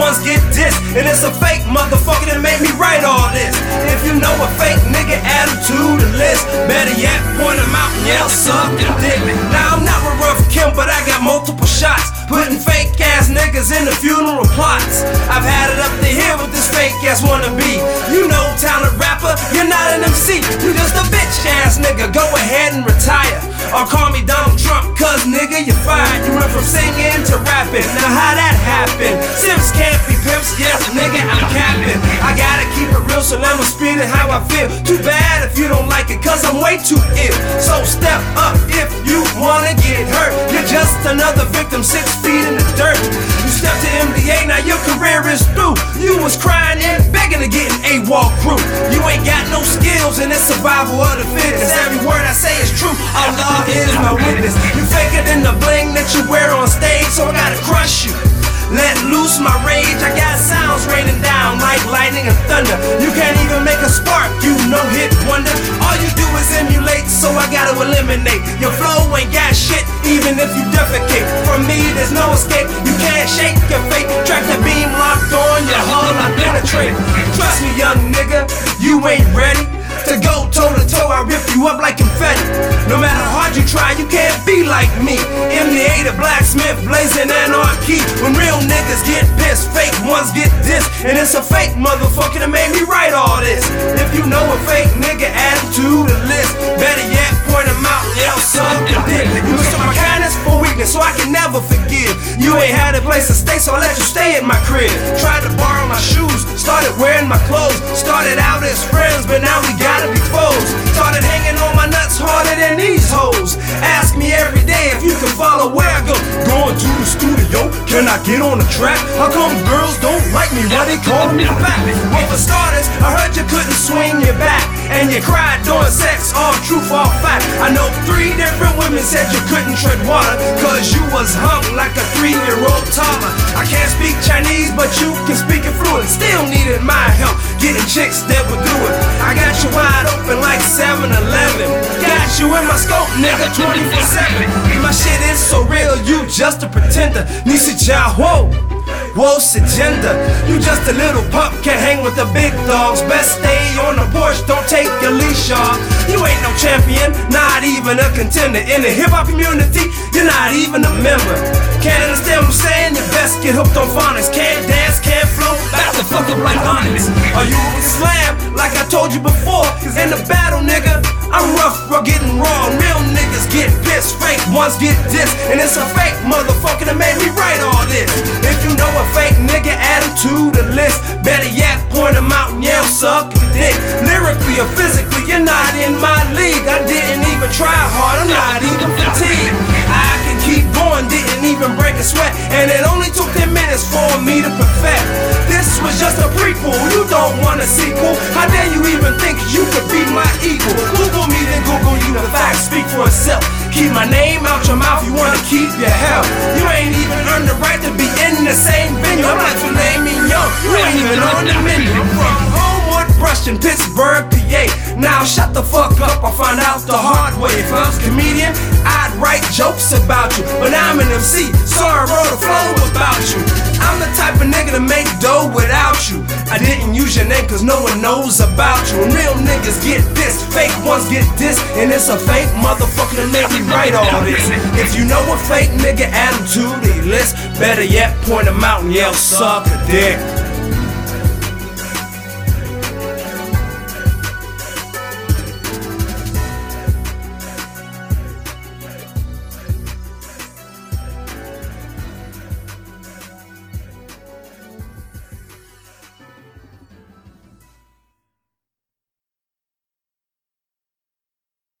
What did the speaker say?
ones get dissed. And it's a fake motherfucker that made me write all this. If you know a fake nigga, add him to the list. Better yet, point him out and yell, suck the dick. Now I'm not a rough Kim, but I got multiple shots. Putting fake ass niggas in the funeral plots. I've had it up to here with this fake ass wannabe. You know, talented rapper, you're not an MC. You just a bitch ass nigga. Go ahead and retire. Or call me Donald Trump, nigga, you're fired. You went from singing to rapping. Now, how that happened? Sims can't be pimps, yes, nigga, I'm capping. I gotta keep it real, so I'ma speed it how I feel. Too bad if you don't like it, cuz I'm way too ill. So step up if you wanna get hurt. You're just another victim, six feet in the dirt. You stepped to MDA, now your career is through. You was crying and begging to get an A-Walk crew. You ain't got no skills, and it's survival that you wear on stage, so I gotta crush you. Let loose my rage. I got sounds raining down like lightning and thunder. You can't even make a spark, you no hit wonder. All you do is emulate, so I gotta eliminate. Your flow ain't got shit, even if you defecate. From me, there's no escape. You can't shake your fate. Track the beam locked on your hull, I penetrate. Trust me, young nigga, you ain't ready. To go toe to toe, I rip you up like confetti. No matter you try, you can't be like me. MDA the Blaquesmyth, blazing anarchy. When real niggas get pissed, fake ones get dissed. And it's a fake motherfucker that made me write all this. If you know a fake nigga, add him to the list. Better yet, point him out, yell something dick. You mistook my kindness for weakness, so I can never forgive. You ain't had a place to stay, so I let you stay in my crib. Tried to borrow my shoes, started wearing my clothes. Started out as friends, but now we studio, can I get on the track? How come girls don't like me? Why they calling me back? Well, for starters, I heard you couldn't swing your back. And you cried during sex, all truth, all fact. I know three different women said you couldn't tread water, cause you was hung like a three year old toddler. I can't speak Chinese, but you can speak it fluent. Still needed my help getting chicks that would do it. I got you wide open like 7 Eleven. You in my scope, nigga, 24 7. My shit is so real, you just a pretender. Nisi whoa. What's agenda? You just a little pup, can't hang with the big dogs. Best stay on the porch, don't take your leash off. You ain't no champion, not even a contender. In the hip hop community, you're not even a member. Can't understand what I'm saying? You best get hooked on phonics. Can't dance, can't flow, back the fuck up like Onyx. Are you slam, like I told you before? Cause in the battle, nigga, I'm rough, rugged, and raw. Real niggas get pissed, fake ones get dissed. And it's a fake motherfucker that made me write all this. If you know a fake nigga, add him to the list. Better yet, point him out and yell, suck dick. Lyrically or physically, you're not in my league. I didn't even try hard, I'm not even sweat. And it only took 10 minutes for me to perfect. This was just a prequel, you don't want a sequel. How dare you even think you could be my equal? Google me, then Google you, the facts speak for itself. Keep my name out your mouth, you wanna keep your health. You ain't even earned the right to be in the same venue. I'm like filet mignon, you ain't even on the In Pittsburgh, PA. Now shut the fuck up, I find out the hard way. If I was a comedian, I'd write jokes about you. But I'm an MC, so I wrote a flow about you. I'm the type of nigga to make dough without you. I didn't use your name cause no one knows about you. And real niggas get this, fake ones get this. And it's a fake motherfucker that made me write all this. If you know a fake nigga, to the list. Better yet, point him out and yell, suck a dick.